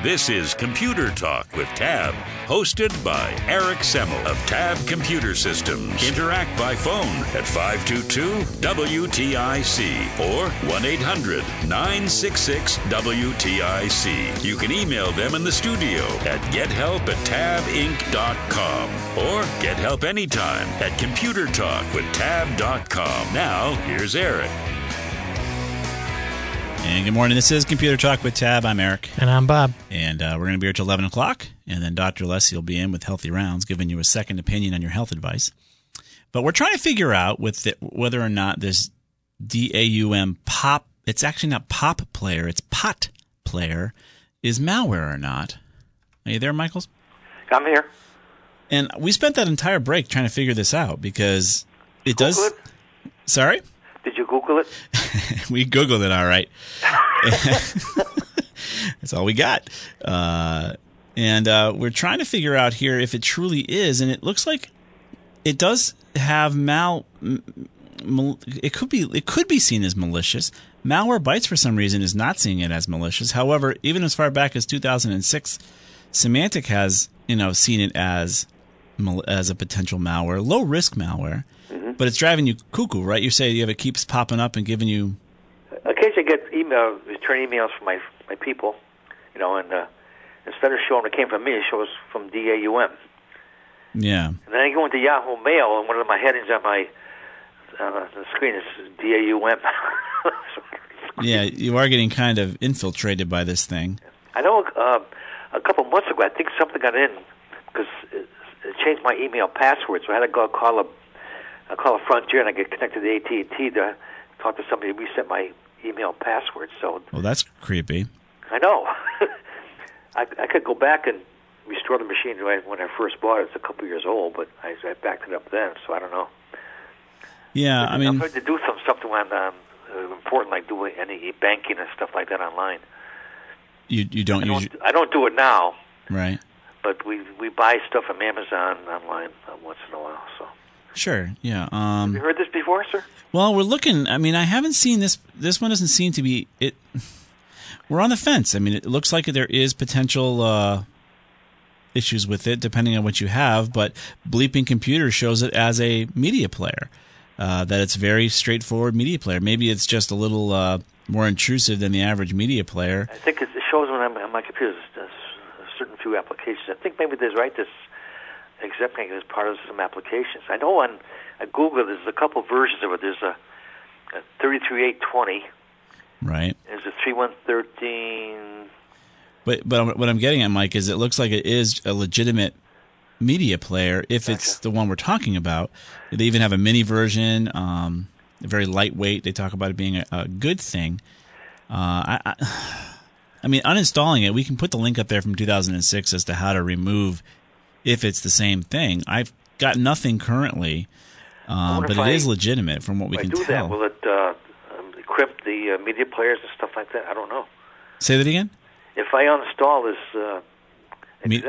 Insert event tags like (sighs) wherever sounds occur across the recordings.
This is Computer Talk with Tab, hosted by Eric Semmel of Tab Computer Systems. Interact by phone at 522 WTIC or 1 800 966 WTIC. You can email them in the studio at gethelp at tabinc.com or get help anytime at computertalkwithtab.com. Now, here's Eric. And good morning. This is Computer Talk with Tab. I'm Eric. And I'm Bob. And uh, we're going to be here till 11 o'clock. And then Dr. Leslie will be in with Healthy Rounds, giving you a second opinion on your health advice. But we're trying to figure out with the, whether or not this DAUM pop, it's actually not pop player, it's pot player, is malware or not. Are you there, Michaels? I'm here. And we spent that entire break trying to figure this out because it Google does. it? Sorry? Did you Google it? (laughs) we Googled it, all right. (laughs) That's all we got. Uh, and uh, we're trying to figure out here if it truly is. And it looks like it does have mal. It could be. It could be seen as malicious. Malware Bytes, for some reason, is not seeing it as malicious. However, even as far back as 2006, Symantec has you know seen it as as a potential malware, low risk malware. But it's driving you cuckoo, right? You say you have it keeps popping up and giving you Occasionally, I get email, return emails from my my people, you know, and uh, instead of showing it came from me, it shows from DAUM. yeah. And then I go into Yahoo Mail, and one of my headings on my uh, the screen is DAUM. (laughs) Yeah, you are getting kind of infiltrated by this thing. I know uh, a couple months ago, I think something got in because it, it changed my email password, so I had to go call a I call a Frontier, and I get connected to AT and T to talk to somebody to reset my email password. So Well, that's creepy. I know. (laughs) I, I could go back and restore the machine when I- first bought it. It's a couple years old, but I, I backed it up then, so I don't know. Yeah, I mean, I've heard to do some something on um, important, like doing any banking and stuff like that online. you you don't use don't, I don't do it now, right. but we we buy stuff from Amazon online uh, once in a while. So, Sure. Yeah. have Um. you heard this before, sir? Well, we're looking. I mean, I haven't seen this. This one doesn't seem to be it. (laughs) We're on the fence. I mean, it looks like there is potential uh, issues with it, depending on what you have. But Bleeping Computer shows it as a media player. Uh, that it's very straightforward media player. Maybe it's just a little uh, more intrusive than the average media player. I think it it shows when I'm on my computer there's a certain few applications. I think maybe there's right this accepting it as part of some applications. I know on, on Google there's a couple versions of it. There's a, a 33820. Right. There's a 3113. But but what I'm getting at, Mike, is it looks like it is a legitimate media player if it's the one we're talking about. They even have a mini version, um, very lightweight. They talk about it being a, a good thing. Uh, I, I, (sighs) I mean, uninstalling it, we can put the link up there from 2006 as to how to remove if it's the same thing. I've got nothing currently, uh, but it I- is legitimate from what we can do tell. that, will it uh, um, crimp the uh, media players and stuff like that? I don't know. Say that again. If I uninstall this uh, Me-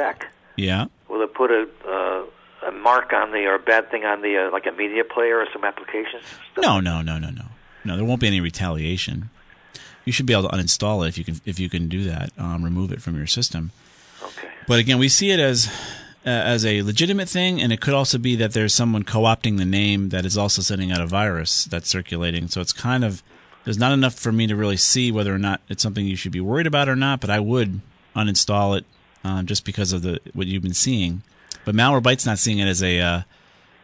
Yeah. will it put a uh, a mark on the or a bad thing on the uh, like a media player or some applications? No, no, no, no, no, no. There won't be any retaliation. You should be able to uninstall it if you can. If you can do that, um, remove it from your system. Okay. But again, we see it as uh, as a legitimate thing, and it could also be that there's someone co-opting the name that is also sending out a virus that's circulating. So it's kind of there's not enough for me to really see whether or not it's something you should be worried about or not. But I would uninstall it um, just because of the what you've been seeing. But Malwarebytes not seeing it as a uh,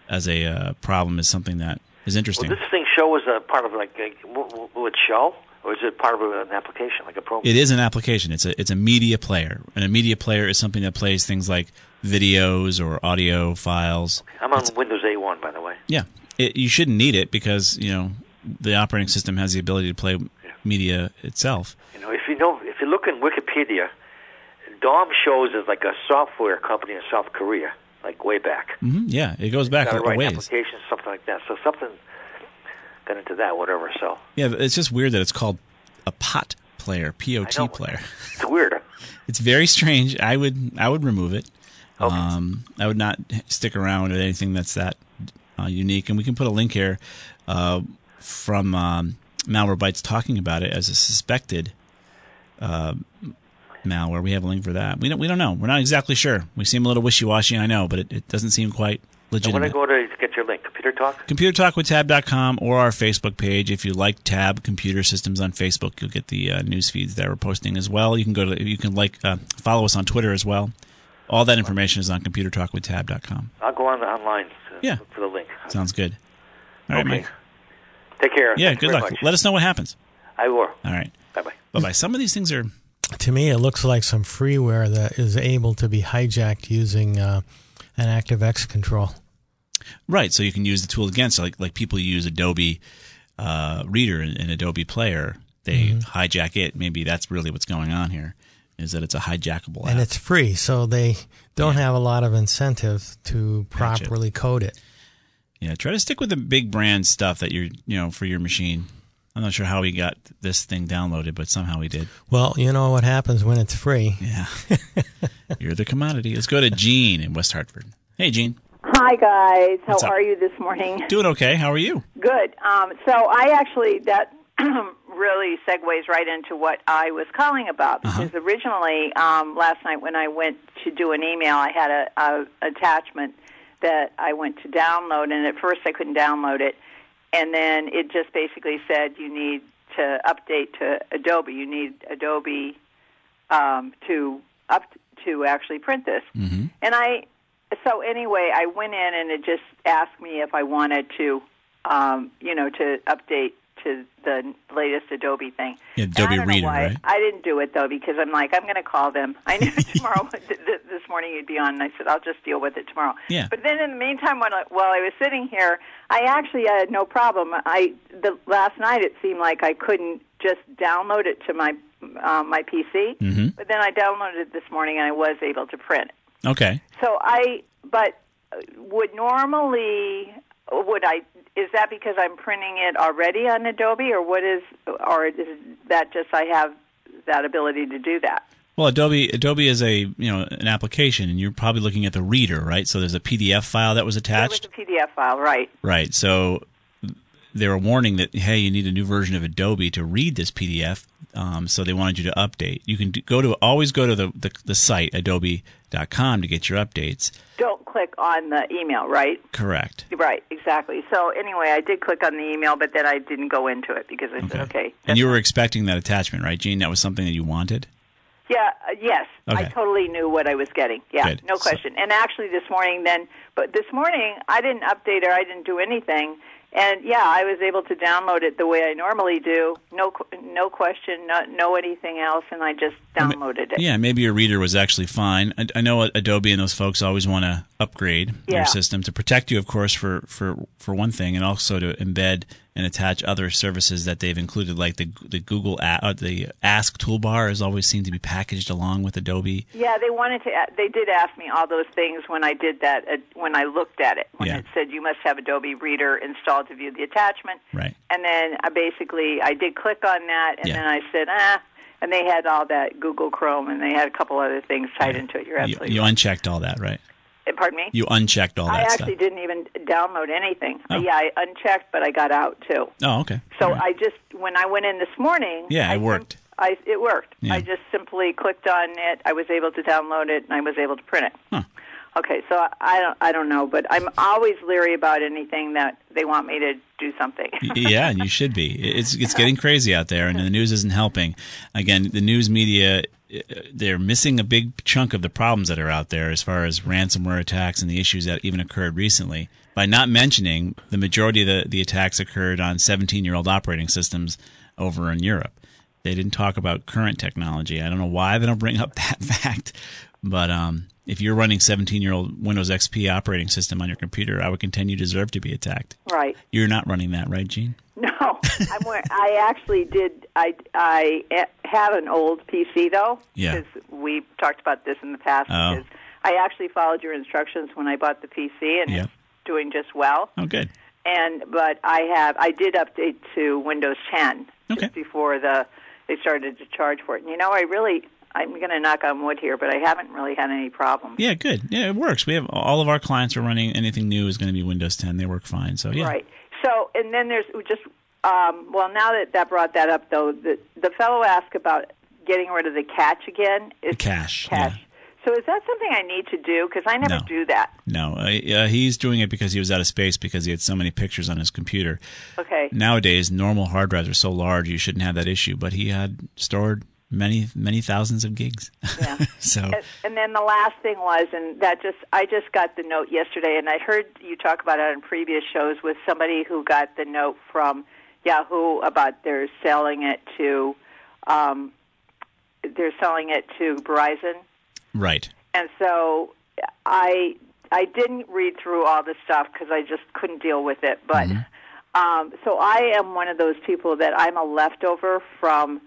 as a uh, problem is something that is interesting. Will this thing show as a part of like a, will, will it show or is it part of an application like a program? It is an application. It's a it's a media player, and a media player is something that plays things like videos or audio files. I'm on Windows A1 by the way. Yeah, it, you shouldn't need it because you know the operating system has the ability to play media itself. You know, if you know, if you look in Wikipedia Daum shows is like a software company in South Korea, like way back. hmm Yeah, it goes back a, a ways. applications, something like that. So something got into that, whatever. So Yeah, it's just weird that it's called a pot player, POT player. it's weird. (laughs) It's very strange. I would I would remove it. Okay. Um, I would not stick around with anything that's that uh, unique. And we can put a link here uh, from um, Malwarebytes talking about it as a suspected uh, malware. We have a link for that. We don't we don't know. We're not exactly sure. We seem a little wishy washy. I know, but it, it doesn't seem quite when I legitimate. go to get your link, Computer Talk. ComputerTalkwithTab.com or our Facebook page. If you like Tab Computer Systems on Facebook, you'll get the uh, news feeds that we're posting as well. You can go to you can like uh, follow us on Twitter as well. All that information is on ComputerTalkwithTab.com. I'll go on the online. To Yeah. for the link. Sounds good. All right, okay. Mike. Take care. Yeah, Thanks good luck. much. Let us know what happens. I will. All right. Bye bye. Bye bye. Some of these things are To me, it looks like some freeware that is able to be hijacked using uh, an ActiveX control. right. So you can use the tool against, like like people use Adobe uh, Reader and, and Adobe Player, they Mm-hmm. hijack it. Maybe that's really what's going on here. Is that it's a hijackable app? And it's free, so they don't have a lot of incentive to Gotcha. properly code it. Yeah, try to stick with the big brand stuff that you're, you know, for your machine. I'm not sure how we got this thing downloaded, but somehow we did. Well, you know what happens when it's free. Yeah. (laughs) you're the commodity. Let's go to Gene in West Hartford. Hey, Gene. Hi guys, how are you this morning? Doing okay. How are you? Good. Um, so I actually that (clears throat) really segues right into what I was calling about because originally um, last night when I went to do an email, I had a, a attachment that I went to download, and at first I couldn't download it, and then it just basically said you need to update to Adobe. You need Adobe um, to up to actually print this. Mm-hmm. And I, so anyway, I went in and it just asked me if I wanted to, um, you know, to update to the latest Adobe thing. Yeah, Adobe I don't know Reader, right? I didn't do it though because I'm like I'm going to call them. I knew (laughs) tomorrow, (laughs) th- th- this morning you'd be on, and I said I'll just deal with it tomorrow. Yeah. But then in the meantime, when I, while I was sitting here, I actually had no problem. I the last night it seemed like I couldn't just download it to my uh, my PC, Mm-hmm. but then I downloaded it this morning and I was able to print it. Okay. So I, but would normally would I? Is that because I'm printing it already on Adobe, or what is, or is that just I have that ability to do that? Well, Adobe Adobe is a you know an application, and you're probably looking at the reader, right? So there's a PDF file that was attached. That was a PDF file, right? right? So they were warning that hey, you need a new version of Adobe to read this PDF. Um, so they wanted you to update. You can do, go to always go to the, the the site adobe.com to get your updates. Don't click on the email, right? Correct. Right, exactly. So anyway, I did click on the email, but then I didn't go into it because I said, okay. And you were expecting that attachment, right, Gene? That was something that you wanted. Yeah, uh, yes. I totally knew what I was getting. Yeah, Good. no So- question. and actually this morning then, but this morning I didn't update or I didn't do anything. And yeah, I was able to download it the way I normally do. No no question, no, no anything else and I just downloaded it. Yeah, maybe your reader was actually fine. I, I know Adobe and those folks always want to upgrade Yeah. their system to protect you, of course, for, for, for one thing, and also to embed and attach other services that they've included, like the the Google a- uh, the Ask toolbar has always seemed to be packaged along with Adobe. Yeah, they wanted to. They did ask me all those things when I did that. Uh, when I looked at it, when Yeah. it said you must have Adobe Reader installed to view the attachment. Right. And then I basically I did click on that, and Yeah. then I said ah, and they had all that Google Chrome, and they had a couple other things tied into it. You're You, absolutely you right. unchecked all that, right? Pardon me. You unchecked all that I stuff. actually didn't even download anything. Oh. Yeah, I unchecked, but I got out too. Oh, okay. So right. I just when I went in this morning, Yeah, I it worked. I it worked. Yeah. I just simply clicked on it. I was able to download it, and I was able to print it. Huh. Okay, so I- don't I don't know, but I'm always leery about anything that they want me to do something. yeah, and you should be. It's it's getting crazy out there, and the news isn't helping. Again, the news media uh, they're missing a big chunk of the problems that are out there as far as ransomware attacks and the issues that even occurred recently by not mentioning the majority of the, the attacks occurred on 17 year old operating systems over in Europe. They didn't talk about current technology. I don't know why they don't bring up (laughs) that fact, but um, if you're running 17 year old Windows XP operating system on your computer, I would contend you deserve to be attacked. Right. You're not running that, right, Gene? No, I'm, I actually did. I I have an old PC though. Yeah. Because we talked about this in the past. Oh. Because I actually followed your instructions when I bought the PC, and Yeah. it's doing just well. Oh, good. And but I have I did update to Windows 10 Okay. just before the they started to charge for it. And you know, I really I'm going to knock on wood here, but I haven't really had any problems. Yeah, good. Yeah, it works. We have all of our clients are running anything new is going to be Windows 10. They work fine. So yeah, Right. So, and then there's just, um, well, now that that brought that up, though, the, the fellow asked about getting rid of the catch again. Is cache, Cache. yeah. So is that something I need to do? Because I never No. do that. No, uh, he's doing it because he was out of space because he had so many pictures on his computer. Okay. Nowadays, normal hard drives are so large you shouldn't have that issue, but he had stored many many thousands of gigs. Yeah. (laughs) so And, and then the last thing was, and that just, I just got the note yesterday, and I heard you talk about it on previous shows with somebody who got the note from Yahoo about they're selling it to, um, they're selling it to Verizon. right. and so I I didn't read through all the stuff because I just couldn't deal with it. But Mm-hmm. um, so I am one of those people that I'm a leftover from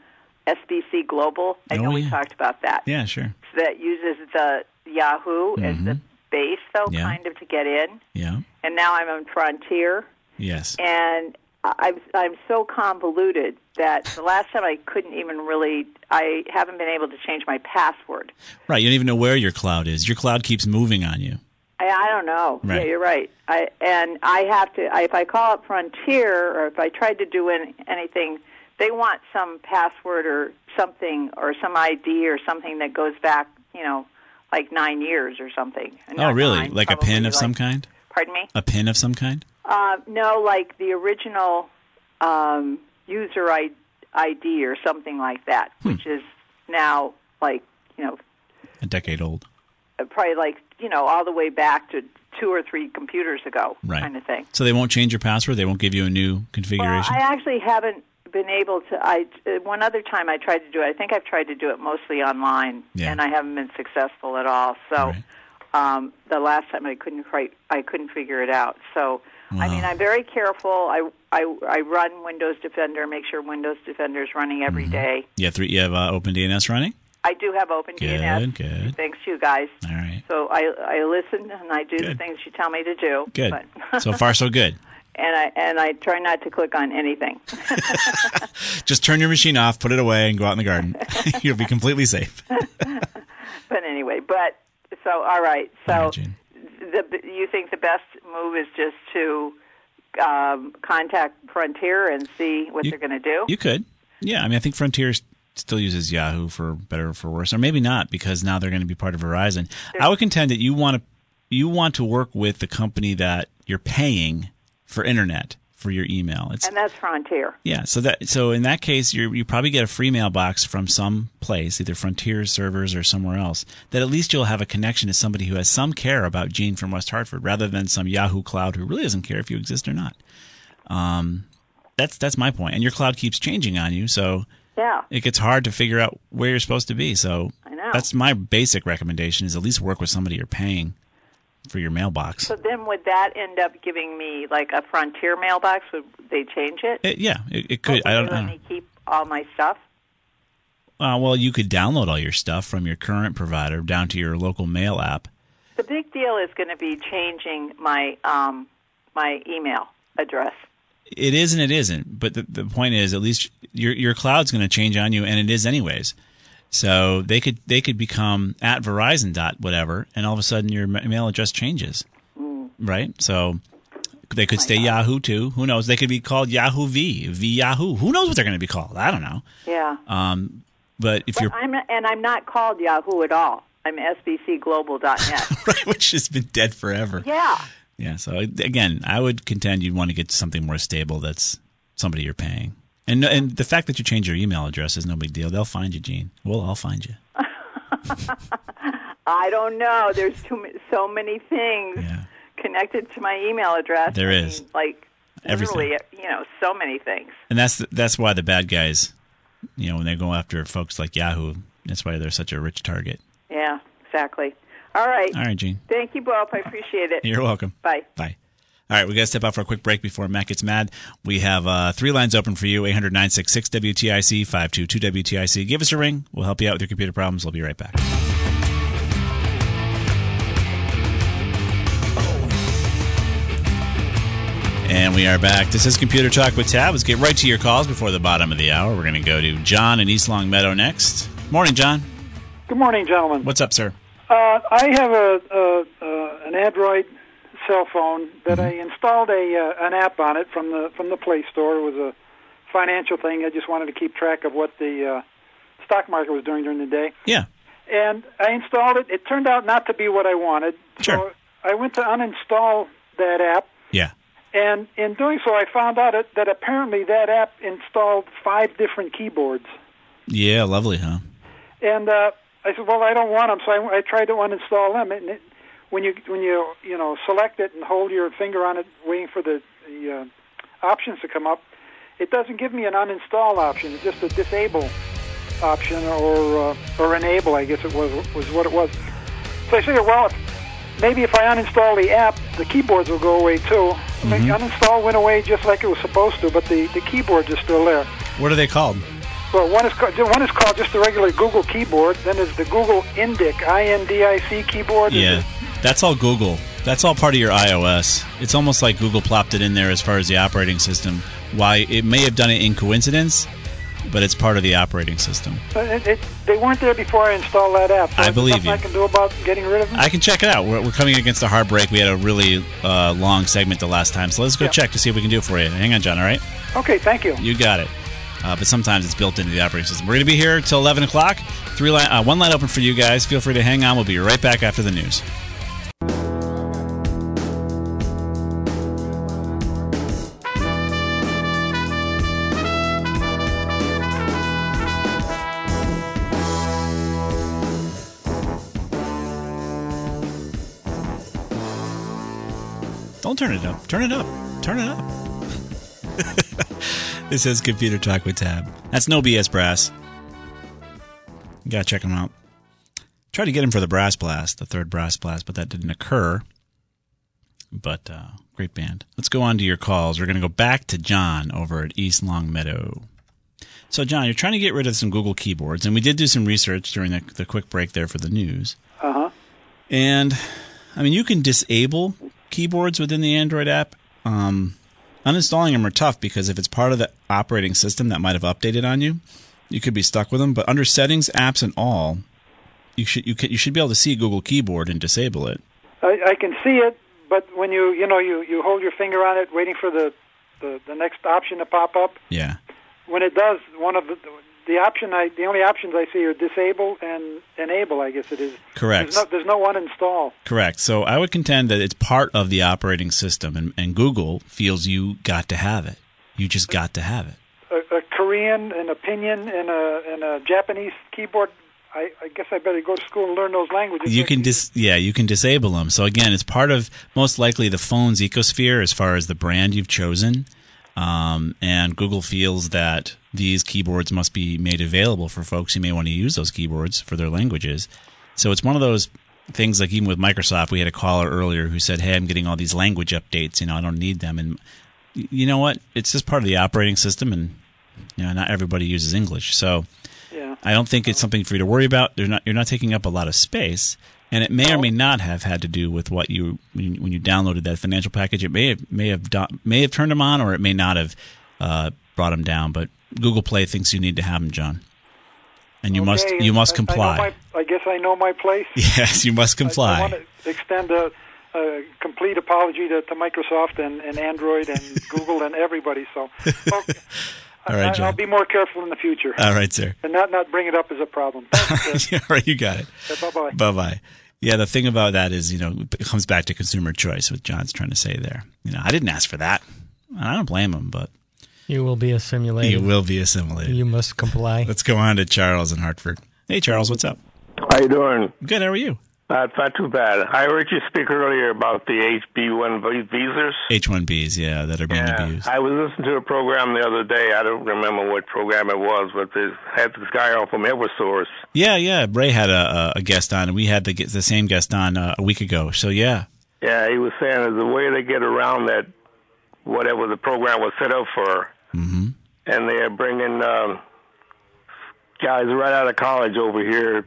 SBC Global. I Oh, know we talked about that. Yeah, sure. That uses the Yahoo as the base, though, Mm-hmm. Yeah. kind of to get in. Yeah. And now I'm on Frontier, Yes. and I'm I'm so convoluted that the last time I couldn't even really I haven't been able to change my password. Right. You don't even know where your cloud is. Your cloud keeps moving on you. I, I don't know. Right. Yeah, you're right. I and I have to. I, if I call up Frontier or if I tried to do any, anything, they want some password or something or some ID or something that goes back. You know, like nine years or something. Oh, Not really? nine, like a pin of like- some kind? Pardon me. A pin of some kind? Uh, no, like the original um, user I- ID or something like that, Hmm. which is now like you know A decade old. probably like you know all the way back to two or three computers ago, Right. kind of thing. So they won't change your password. They won't give you a new configuration. Well, I actually haven't been able to. I uh, one other time I tried to do it. I think I've tried to do it mostly online, Yeah. and I haven't been successful at all. So Right. um, the last time I couldn't quite, I couldn't figure it out. So I mean, I'm very careful. I I, I run Windows Defender, make sure Windows Defender is running every Mm-hmm. day. you have three. You have uh, OpenDNS running. I do have OpenDNS. Good, good. Thanks to you guys. All right. So I I listen and I do the things you tell me to do. Good. So far, so good. (laughs) and I and I try not to click on anything. (laughs) (laughs) Just turn your machine off, put it away, and go out in the garden. (laughs) You'll be completely safe. But anyway, but so all right. So the you think the best move is just to um, contact Frontier and see what You- they're going to do? You could. Yeah, I mean, I think Frontier still uses Yahoo for better or for worse, or maybe not because now they're going to be part of Verizon. I would contend that you want to you want to work with the company that you're paying for internet for your email. It's and that's Frontier. yeah, so that so in that case, you you probably get a free mailbox from some place, either Frontier servers or somewhere else. That at least you'll have a connection to somebody who has some care about Gene from West Hartford, rather than some Yahoo cloud who really doesn't care if you exist or not. Um, that's that's my point. And your cloud keeps changing on you, so Yeah. it gets hard to figure out where you're supposed to be. So I know. that's my basic recommendation: is at least work with somebody you're paying for your mailbox. So then, would that end up giving me like a Frontier mailbox? Would they change it? It- yeah, it, it could. I don't. let I don't me keep all my stuff. Uh, well, you could download all your stuff from your current provider down to your local mail app. The big deal is going to be changing my um, my email address. It is and it isn't. But the, the point is, at least your your cloud's going to change on you, and it is anyways. So they could they could become at Verizon dot whatever, and all of a sudden your ma- mail address changes, right? So they could stay Yahoo too. Who knows? They could be called Yahoo V V Yahoo. Who knows what they're going to be called? I don't know. Yeah. Um, but if But you're I'm and I'm not called Yahoo at all. I'm sbcglobal.net. (laughs) right, which has been dead forever. yeah. Yeah. So again, I would contend you'd want to get something more stable. That's somebody you're paying, and and the fact that you change your email address is no big deal. They'll find you, Gene. We'll all find you. (laughs) I don't know. There's too so many things Yeah. connected to my email address. There I is. mean, like Everything. literally, you know, so many things. And that's that's why the bad guys you know, when they go after folks like Yahoo, that's why they're such a rich target. Yeah, exactly. All right. All right, Gene. Thank you both. I appreciate it. You're welcome. Bye. Bye. All right, we got to step out for a quick break before Matt gets mad. We have uh, three lines open for you 800 966 WTIC 522 WTIC. Give us a ring. We'll help you out with your computer problems. We'll be right back. And we are back. This is Computer Talk with Tab. Let's get right to your calls before the bottom of the hour. We're going to go to John in East Longmeadow next. Morning, John. Good morning, gentlemen. What's up, sir? Uh, I have a, a, a an Android cell phone that I installed a uh, an app on it from the from the Play Store. It was a financial thing. I just wanted to keep track of what the uh, stock market was doing during the day. Yeah. And I installed it. It turned out not to be what I wanted. Sure. So I went to uninstall that app. Yeah. And in doing so, I found out that, that apparently that app installed five different keyboards. Yeah, lovely, huh? And uh, I said, "Well, I don't want them," so I, I tried to uninstall them. And it, when you when you you know select it and hold your finger on it, waiting for the, the uh, options to come up, it doesn't give me an uninstall option. It's just a disable option or uh, or enable. I guess it was was what it was. So I figured, well, if, maybe if I uninstall the app, the keyboards will go away too. The uninstall went away just like it was supposed to, but the the keyboards are still there. What are they called? Well, one is called, one is called just the regular Google keyboard. Then there's the Google Indic, I-N-D-I-C keyboard. Yeah, that's all Google. That's all part of your iOS. It's almost like Google plopped it in there as far as the operating system. Why it may have done it in coincidence, but it's part of the operating system. It, it, they weren't there before I installed that app. So I believe you. I can do about getting rid of them. I can check it out. We're, we're coming against a hard break. We had a really uh, long segment the last time, so let's go Yeah. check to see if we can do it for you. Hang on, John. All right, okay, thank you. you got it. Uh, but sometimes it's built into the operating system. We're going to be here till 11 o'clock. Three line, uh, one line open for you guys. Feel free to hang on. We'll be right back after the news. Don't turn it up. Turn it up. Turn it up. (laughs) this is Computer Talk with Tab. That's no BS Brass. You gotta check him out. Tried to get him for the Brass Blast, the third Brass Blast, but that didn't occur. But uh, great band. Let's go on to your calls. We're gonna go back to John over at East Longmeadow. So, John, you're trying to get rid of some Google keyboards, and we did do some research during the, the quick break there for the news. Uh huh. And I mean, you can disable keyboards within the Android app. Um, uninstalling them are tough because if it's part of the operating system that might have updated on you, you could be stuck with them. But under settings, apps, and all, you should you can, you should be able to see Google Keyboard and disable it. I, I can see it, but when you you know you you hold your finger on it, waiting for the the, the next option to pop up. Yeah, When it does, one of the the option I the only options I see are disable and enable. I guess it is. correct. There's no, there's no uninstall. Correct. So I would contend that it's part of the operating system, and, and Google feels you got to have it. You just got to have it. A, a Korean, an opinion, and a and a Japanese keyboard. I, I guess I better go to school and learn those languages. You can dis yeah, you can disable them. So again, it's part of most likely the phone's ecosphere as far as the brand you've chosen. Um, and Google feels that these keyboards must be made available for folks who may want to use those keyboards for their languages. So it's one of those things like even with Microsoft, we had a caller earlier who said, "Hey, I'm getting all these language updates. You know, I don't need them." And you know what? It's just part of the operating system, and you know, not everybody uses English. So Yeah. I don't think it's something for you to worry about. They're not, you're not taking up a lot of space, and it may or may not have had to do with what you when you, downloaded that financial package. It may have may have done, may have turned them on, or it may not have uh, brought them down. But Google Play thinks you need to have them, John, and you must you must I- I, comply. my, I guess I know my place. (laughs) yes, you must I- I, comply. want to extend a, a complete apology to, to Microsoft and, and Android and (laughs) Google and everybody. So, okay. (laughs) All right, John. I'll be more careful in the future All right, sir. and not not bring it up as a problem. (laughs) Thanks, (laughs) All right, you got it. bye bye. Bye bye. Yeah, the thing about that is, you know, it comes back to consumer choice. What John's trying to say there. You know, I didn't ask for that. I don't blame him, but You will be assimilated. you will be assimilated. You must comply. Let's go on to Charles in Hartford. Hey, Charles, what's up? How are you doing? Good. How are you? Not, not too bad. I heard you speak earlier about the HB1 visas. H-1Bs, yeah, that are being Yeah, abused. I was listening to a program the other day. I don't remember what program it was, but they had this guy on from EverSource. Yeah, yeah. Ray had a, a guest on, and we had the the same guest on uh, a week ago. So yeah, Yeah, he was saying that the way they get around that, whatever the program was set up for, hmm and they're bringing um, guys right out of college over here,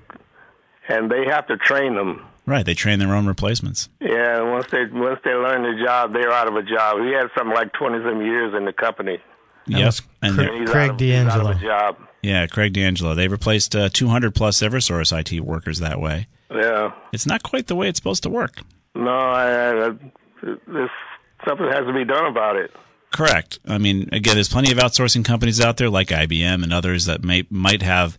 and they have to train them. right. They train their own replacements. Yeah, once they once they learn the job, they're out of a job. He had something like twenty some years in the company. Yes, Yep. And Cra- they're- He's Craig out of, he's out of D'Angelo. a job. yeah, Craig D'Angelo. They replaced uh, 200 plus EverSource IT workers that way. Yeah. It's not quite the way it's supposed to work. No, I, I, this something has to be done about it. Correct. I mean, again, there's plenty of outsourcing companies out there like IBM and others that may might have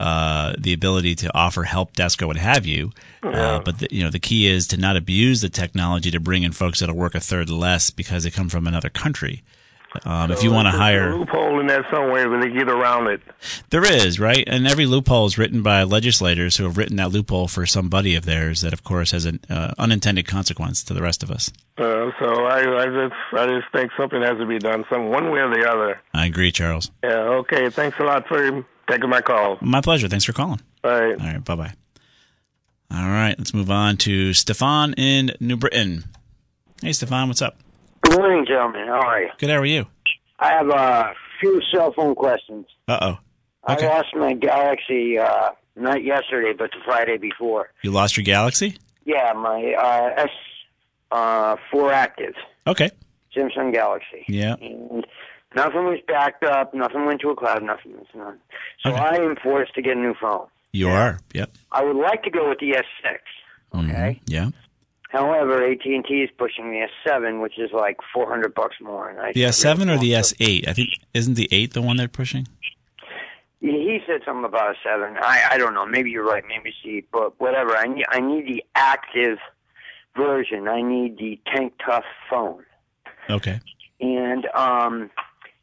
uh, the ability to offer help desk or what have you. Uh, but the, you know, the key is to not abuse the technology to bring in folks that'll work a third less because they come from another country. Um, if you want to There's a hire, loophole in that somewhere, but they get around it. there is right, and every loophole is written by legislators who have written that loophole for somebody of theirs that, of course, has an uh, unintended consequence to the rest of us. Uh, so I, I just, I just think something has to be done, some one way or the other. I agree, Charles. Yeah. Okay. Thanks a lot for taking my call. My pleasure. Thanks for calling. Bye. All right, bye bye. All right, let's move on to Stefan in New Britain. Hey, Stefan, what's up? Good morning, gentlemen. How are you? Good, how are you? I have a few cell phone questions. Uh oh. Okay. I lost my Galaxy uh, not yesterday, but the Friday before. You lost your Galaxy? Yeah, my uh, S uh, four active Okay. Samsung Galaxy. Yeah. And nothing was backed up. Nothing went to a cloud. Nothing was none. So Okay. I am forced to get a new phone. You are. Yep. I would like to go with the S6. Okay. Mhm. Yeah. However, AT and T is pushing the S7, which is like 400 bucks more. And I The S7 or the S8? I think isn't the 8 the one they're pushing? He said something about a seven. I I don't know. Maybe you're right. Maybe see, but whatever. I need I need the active version. I need the Tank Tough phone. Okay. And um,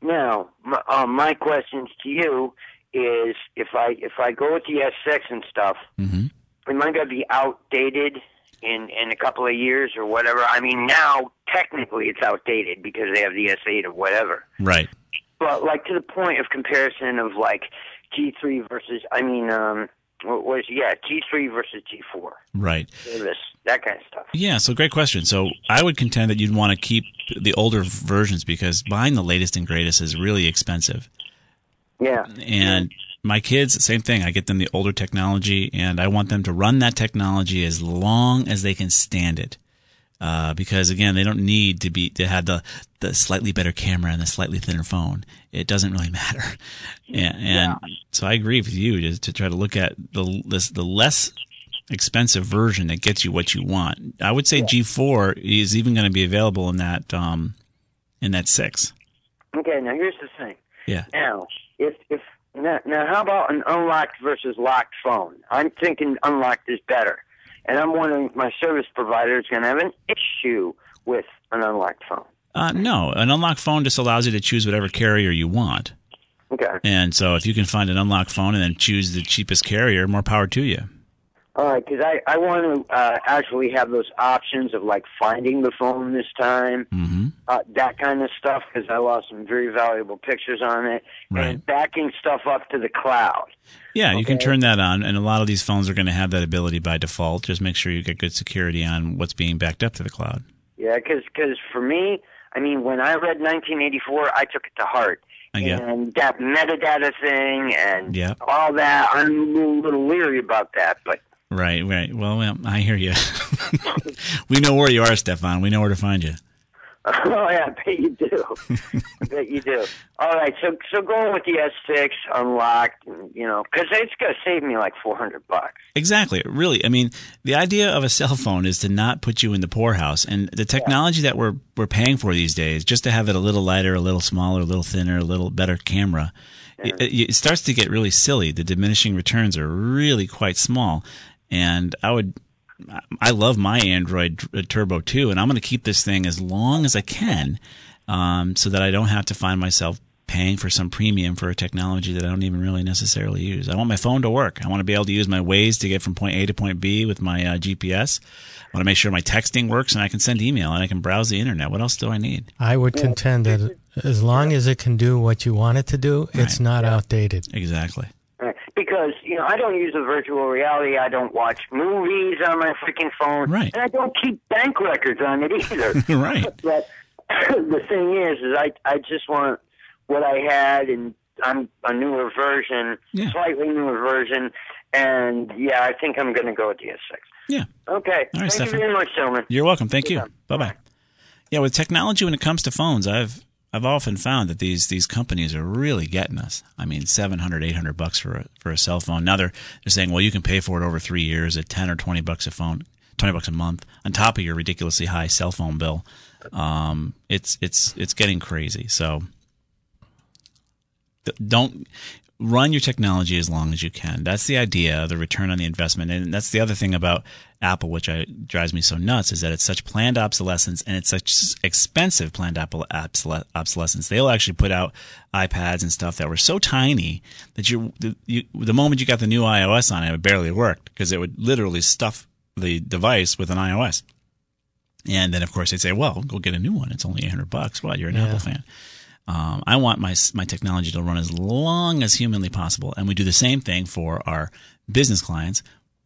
now my, um, my questions to you is if I if I go with the S6 and stuff, Mhm. am I going to be outdated in in a couple of years or whatever? I mean, now technically it's outdated because they have the S8 or whatever Right. but like to the point of comparison of like G3 versus, I mean, um, was yeah G3 versus G4 Right. service, that kind of stuff. Yeah, so great question. So I would contend that you'd want to keep the older versions because buying the latest and greatest is really expensive. Yeah, And my kids, same thing. I get them the older technology, and I want them to run that technology as long as they can stand it. Uh, because again, they don't need to be to have the the slightly better camera and the slightly thinner phone. It doesn't really (laughs) matter. And, and so I agree with you to, to try to look at the this, the less expensive version that gets you what you want. I would say G4 is even going to be available in that um, in that six. Okay, now here's the thing. Yeah. Now, if if now, now how about an unlocked versus locked phone? I'm thinking unlocked is better, and I'm wondering if my service provider is going to have an issue with an unlocked phone. Uh, no, an unlocked phone just allows you to choose whatever carrier you want. Okay. And so if you can find an unlocked phone and then choose the cheapest carrier, more power to you. All right, because I, I want to uh, actually have those options of like finding the phone this time, hmm uh, that kind of stuff, because I lost some very valuable pictures on it, Right. and backing stuff up to the cloud. Yeah, you can turn that on, and a lot of these phones are going to have that ability by default. Just make sure you get good security on what's being backed up to the cloud. Yeah, because because for me, I mean, when I read 1984, I took it to heart. Get. And that metadata thing and Yeah. all that, I'm a little, little leery about that, but Right, right. Well, well I hear you. (laughs) we know where you are, Stefan. We know where to find you. (laughs) Oh yeah, I bet you do. I bet you do. All right, so so going with the S6 unlocked, you know, because it's gonna save me like four hundred bucks. Exactly. Really, I mean, the idea of a cell phone is to not put you in the poorhouse, and the technology that we're we're paying for these days, just to have it a little lighter, a little smaller, a little thinner, a little better camera, it, it starts to get really silly. The diminishing returns are really quite small, and I would. I love my Android Turbo 2, and I'm going to keep this thing as long as I can, um, so that I don't have to find myself paying for some premium for a technology that I don't even really necessarily use. I want my phone to work. I want to be able to use my Waze to get from point A to point B with my uh, GPS. I want to make sure my texting works and I can send email and I can browse the internet. What else do I need? I would contend that as long as it can do what you want it to do, it's not outdated. Exactly. Because you know I don't use a virtual reality. I don't watch movies on my freaking phone, Right. and I don't keep bank records on it either. (laughs) right. But (laughs) the thing is, is I I just want what I had, and I'm a newer version, Yeah. slightly newer version, and yeah, I think I'm going to go with DS6. Yeah. Okay. All right, Thank Stefan. you very much, gentlemen. You're welcome. Thank you. Bye bye. Yeah, with technology when it comes to phones, I've I've often found that these these companies are really getting us. I mean, 700, 800 bucks for a, for a cell phone. Now they're they're saying, well, you can pay for it over three years at ten or twenty bucks a phone, twenty bucks a month on top of your ridiculously high cell phone bill. Um, it's it's it's getting crazy. So don't run your technology as long as you can. That's the idea, the return on the investment. And that's the other thing about Apple, which I, drives me so nuts, is that it's such planned obsolescence and it's such expensive planned Apple obsolescence. They'll actually put out iPads and stuff that were so tiny that you, the, you, the moment you got the new iOS on it, it barely worked because it would literally stuff the device with an iOS. And then, of course, they'd say, "Well, go get a new one. It's only eight hundred bucks." Well, you're an Yeah. Apple fan. Um, I want my my technology to run as long as humanly possible, and we do the same thing for our business clients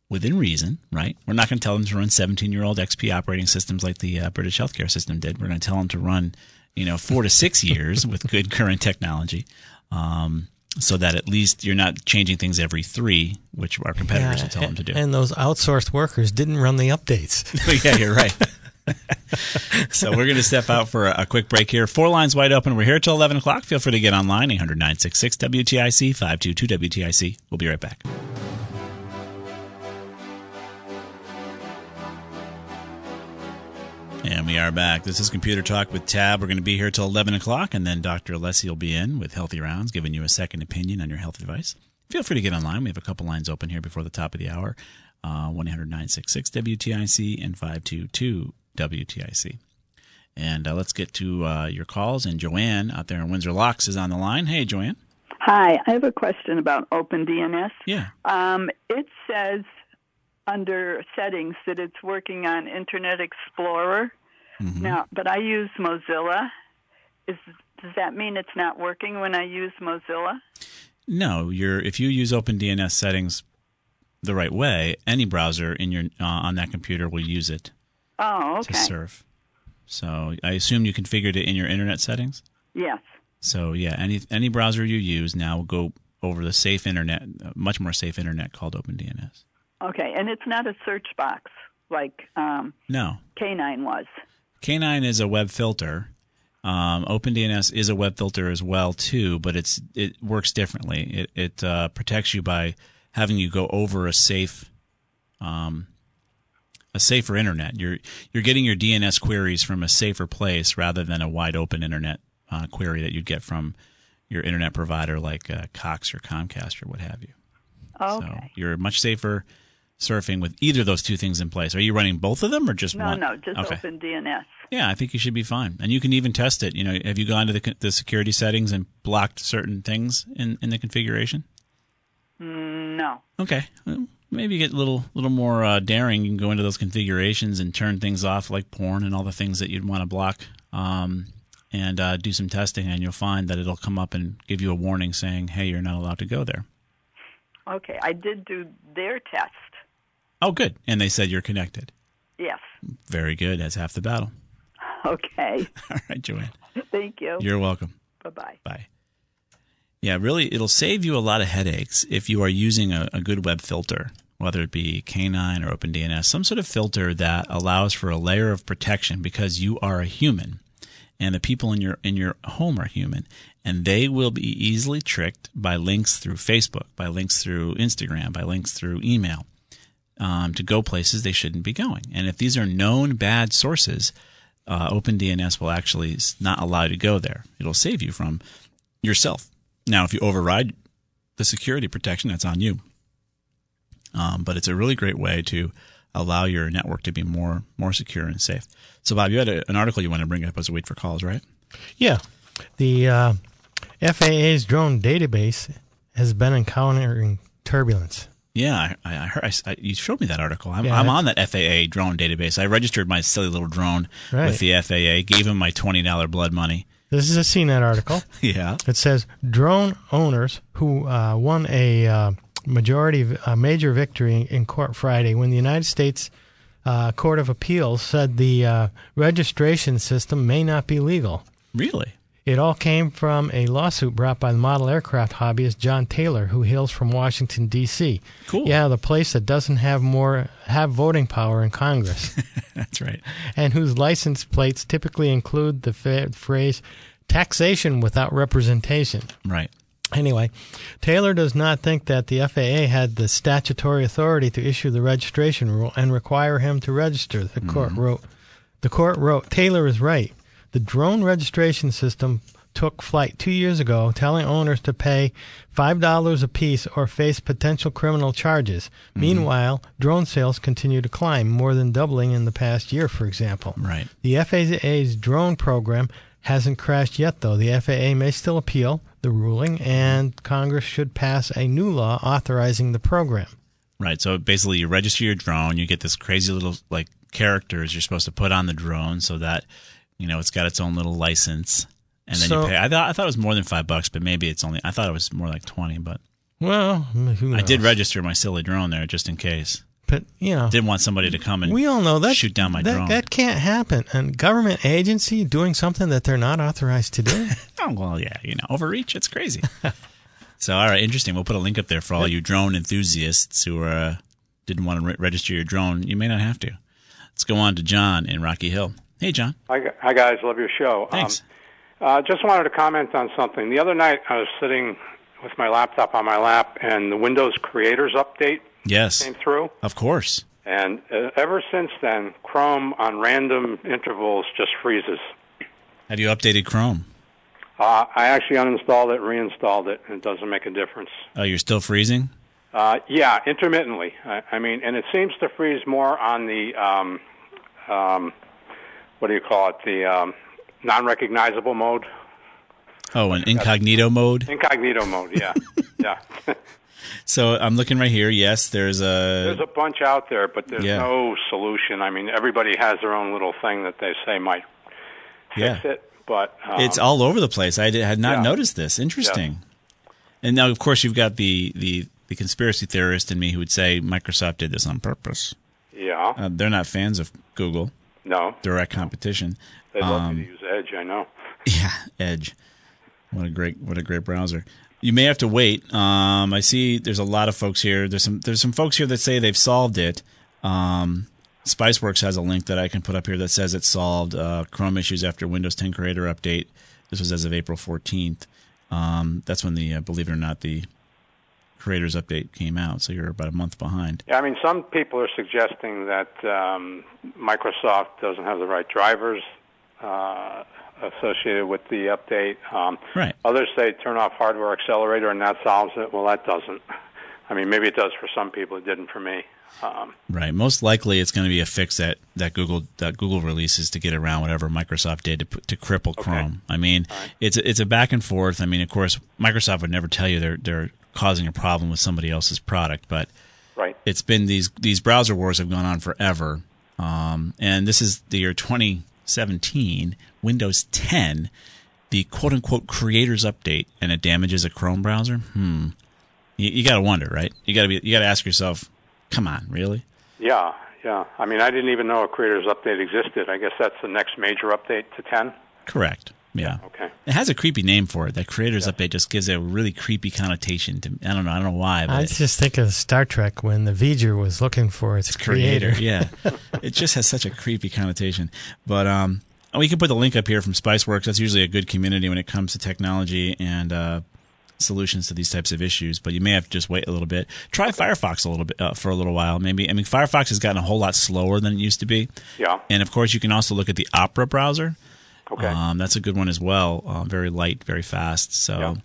within reason. Right? We're not going to tell them to run 17 year old XP operating systems like the uh, British healthcare system did. We're going to tell them to run, you know, four to six (laughs) years with good current technology. Um, so that at least you're not changing things every three, which our competitors will tell them to do. And those outsourced workers didn't run the updates. (laughs) yeah, you're right. (laughs) (laughs) so we're going to step out for a, quick break here. Four lines wide open. We're here till 11 o'clock. Feel free to get online, 800 966 WTIC, 522 WTIC. We'll be right back. And we are back. This is Computer Talk with Tab. We're going to be here till 11 o'clock, and then Dr. Alessi will be in with Healthy Rounds, giving you a second opinion on your health advice. Feel free to get online. We have a couple lines open here before the top of the hour uh, 1 800 966 WTIC and 522 WTIC. And uh, let's get to uh, your calls. And Joanne out there in Windsor Locks is on the line. Hey, Joanne. Hi, I have a question about OpenDNS. Yeah. Um, it says under settings that it's working on Internet Explorer. Mm-hmm. Now, but I use Mozilla. Is does that mean it's not working when I use Mozilla? No, you're if you use OpenDNS settings the right way, any browser in your uh, on that computer will use it Oh, to okay. surf. So I assume you configured it in your internet settings. Yes. So yeah, any any browser you use now will go over the safe internet, uh, much more safe internet called OpenDNS. Okay, and it's not a search box like um, No, K9 was. K9 is a web filter. Um, OpenDNS is a web filter as well too, but it's it works differently. It it uh, protects you by having you go over a safe, um, a safer internet. You're you're getting your DNS queries from a safer place rather than a wide open internet uh, query that you'd get from your internet provider like uh, Cox or Comcast or what have you. Okay. So you're much safer surfing with either of those two things in place. Are you running both of them or just no, one? no, just okay. OpenDNS. Yeah, I think you should be fine, and you can even test it. You know, have you gone to the the security settings and blocked certain things in in the configuration? Mm, no. Okay, well, maybe get a little little more uh, daring. You can go into those configurations and turn things off, like porn and all the things that you'd want to block, um, and uh, do some testing, and you'll find that it'll come up and give you a warning saying, "Hey, you're not allowed to go there." Okay, I did do their test. Oh, good. And they said you're connected. Yes. Very good. That's half the battle. Okay. (laughs) All right, Joanne. Thank you. You're welcome. Bye bye. Bye. Yeah, really, it'll save you a lot of headaches if you are using a, a good web filter, whether it be K9 or OpenDNS, some sort of filter that allows for a layer of protection because you are a human, and the people in your in your home are human, and they will be easily tricked by links through Facebook, by links through Instagram, by links through email, um, to go places they shouldn't be going. And if these are known bad sources, uh, OpenDNS will actually not allow you to go there. It'll save you from yourself. Now, if you override the security protection, that's on you. Um, but it's a really great way to allow your network to be more more secure and safe. So, Bob, you had a, an article you want to bring up as a wait for calls, right? Yeah. The uh, FAA's drone database has been encountering turbulence. Yeah, I, I heard. I, you showed me that article. I'm, Yeah, I'm on that FAA drone database. I registered my silly little drone Right. with the FAA. Gave him my twenty dollar blood money. This is a CNET article. (laughs) Yeah. It says drone owners who uh, won a uh, majority, a major victory in court Friday when the United States uh, Court of Appeals said the uh, registration system may not be legal. Really? It all came from a lawsuit brought by the model aircraft hobbyist John Taylor, who hails from Washington D.C. Cool. Yeah, the place that doesn't have more have voting power in Congress, (laughs) That's right. and whose license plates typically include the fa- phrase "taxation without representation." Right. Anyway, Taylor does not think that the FAA had the statutory authority to issue the registration rule and require him to register. The mm-hmm. court wrote. The court wrote Taylor is right. The drone registration system took flight two years ago, telling owners to pay five dollars apiece or face potential criminal charges. Mm-hmm. Meanwhile, drone sales continue to climb, more than doubling in the past year, for example. Right. The FAA's drone program hasn't crashed yet, though. The FAA may still appeal the ruling, and Congress should pass a new law authorizing the program. Right. So basically, you register your drone. You get this crazy little like characters you're supposed to put on the drone so that you know it's got its own little license, and then So- you pay. I thought I thought it was more than five bucks, but maybe it's only. I thought it was more like twenty, but Well, who knows? I did register my silly drone there just in case. But you know, Didn't want somebody to come and we all know that shoot down my that, drone. That can't happen. And government agency doing something that they're not authorized to do. (laughs) Oh well, yeah, you know, overreach. It's crazy. (laughs) so, all right, interesting. We'll put a link up there for all you drone enthusiasts who uh, didn't want to re- register your drone. You may not have to. Let's go on to John in Rocky Hill. Hey, John. Hi, hi guys. Love your show. Thanks. Um, uh, just wanted to comment on something. The other night, I was sitting with my laptop on my lap, and the Windows Creators update Yes, came through. of course. And uh, ever since then, Chrome on random intervals just freezes. Have you updated Chrome? Uh, I actually uninstalled it, reinstalled it, and it doesn't make a difference. Oh, you're still freezing? Uh, yeah, intermittently. I, I mean, and it seems to freeze more on the um, um, what do you call it? The um, non-recognizable mode, Oh, an incognito mode. incognito mode. Yeah, (laughs) yeah. (laughs) So I'm looking right here. Yes, there's a. There's a bunch out there, but there's Yeah. no solution. I mean, everybody has their own little thing that they say might yeah. fix it, but um, it's all over the place. I did, had not yeah. noticed this. Interesting. And now, of course, you've got the, the, the conspiracy theorist in me who would say Microsoft did this on purpose. yeah. Uh, they're not fans of Google, no, direct competition. they'd love Um, to use Edge. I know. (laughs) Yeah, Edge. What a great what a great browser. You may have to wait. Um, I see there's a lot of folks here. There's some there's some folks here that say they've solved it. Um, SpiceWorks has a link that I can put up here that says it's solved uh, Chrome issues after Windows 10 Creator update. This was as of April 14th. Um, that's when the uh, believe it or not the Creators update came out. So you're about a month behind. Yeah, I mean, some people are suggesting that um, Microsoft doesn't have the right drivers uh, associated with the update. Um, Right. Others say turn off hardware accelerator and that solves it. Well, that doesn't. I mean, maybe it does for some people. It didn't for me. Um, Right. Most likely, it's going to be a fix that, that Google that Google releases to get around whatever Microsoft did to to cripple Chrome. I mean, it's a, it's a back and forth. I mean, of course, Microsoft would never tell you they're they're causing a problem with somebody else's product, but right. it's been these these browser wars have gone on forever. Um, and this is the year 2017, Windows 10, the quote unquote creators update, and it damages a Chrome browser. Hmm. You, you got to wonder, right? You got to be you got to ask yourself, come on, really? Yeah, yeah. I mean, I didn't even know a Creators Update existed. I guess that's the next major update to 10. Correct. Yeah. Okay. It has a creepy name for it. That creators update just gives it a really creepy connotation to I don't know. I don't know why, but I it- just think of Star Trek when the V'ger was looking for its creator. yeah. (laughs) it just has such a creepy connotation. But um we can put the link up here from Spiceworks. That's usually a good community when it comes to technology and uh solutions to these types of issues, but you may have to just wait a little bit. Try Firefox a little bit uh, for a little while. Maybe I mean Firefox has gotten a whole lot slower than it used to be. Yeah. And of course, you can also look at the Opera browser. Okay. Um, that's a good one as well. Uh, very light, very fast. So, Yeah.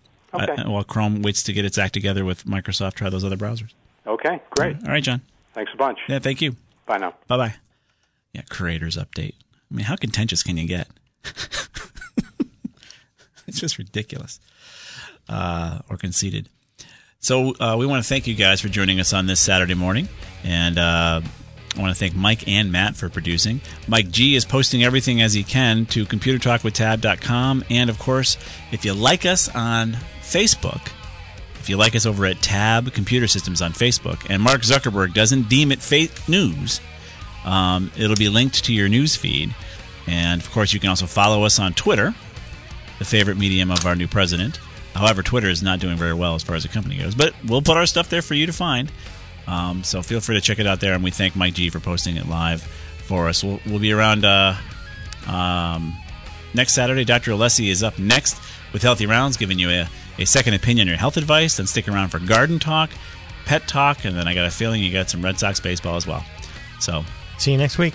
Okay. while Chrome waits to get its act together with Microsoft, try those other browsers. Okay, great. All right, John. Thanks a bunch. Yeah, thank you. Bye now. Bye bye. Yeah, creators update. I mean, how contentious can you get? (laughs) it's just ridiculous. uh, or conceited. So uh, we want to thank you guys for joining us on this Saturday morning, and uh, I want to thank Mike and Matt for producing. Mike G is posting everything as he can to computertalkwithtab.com, and of course, if you like us on Facebook. If you like us over at Tab Computer Systems on Facebook, and Mark Zuckerberg doesn't deem it fake news, um, it'll be linked to your news feed. And of course, you can also follow us on Twitter, the favorite medium of our new president. However, Twitter is not doing very well as far as the company goes, but we'll put our stuff there for you to find. Um, so feel free to check it out there, and we thank Mike G for posting it live for us. We'll, we'll be around uh, um, next Saturday. Dr. Alessi is up next with Healthy Rounds, giving you a, a second opinion on your health advice. Then stick around for garden talk, pet talk, and then I got a feeling you got some Red Sox baseball as well. So See you next week.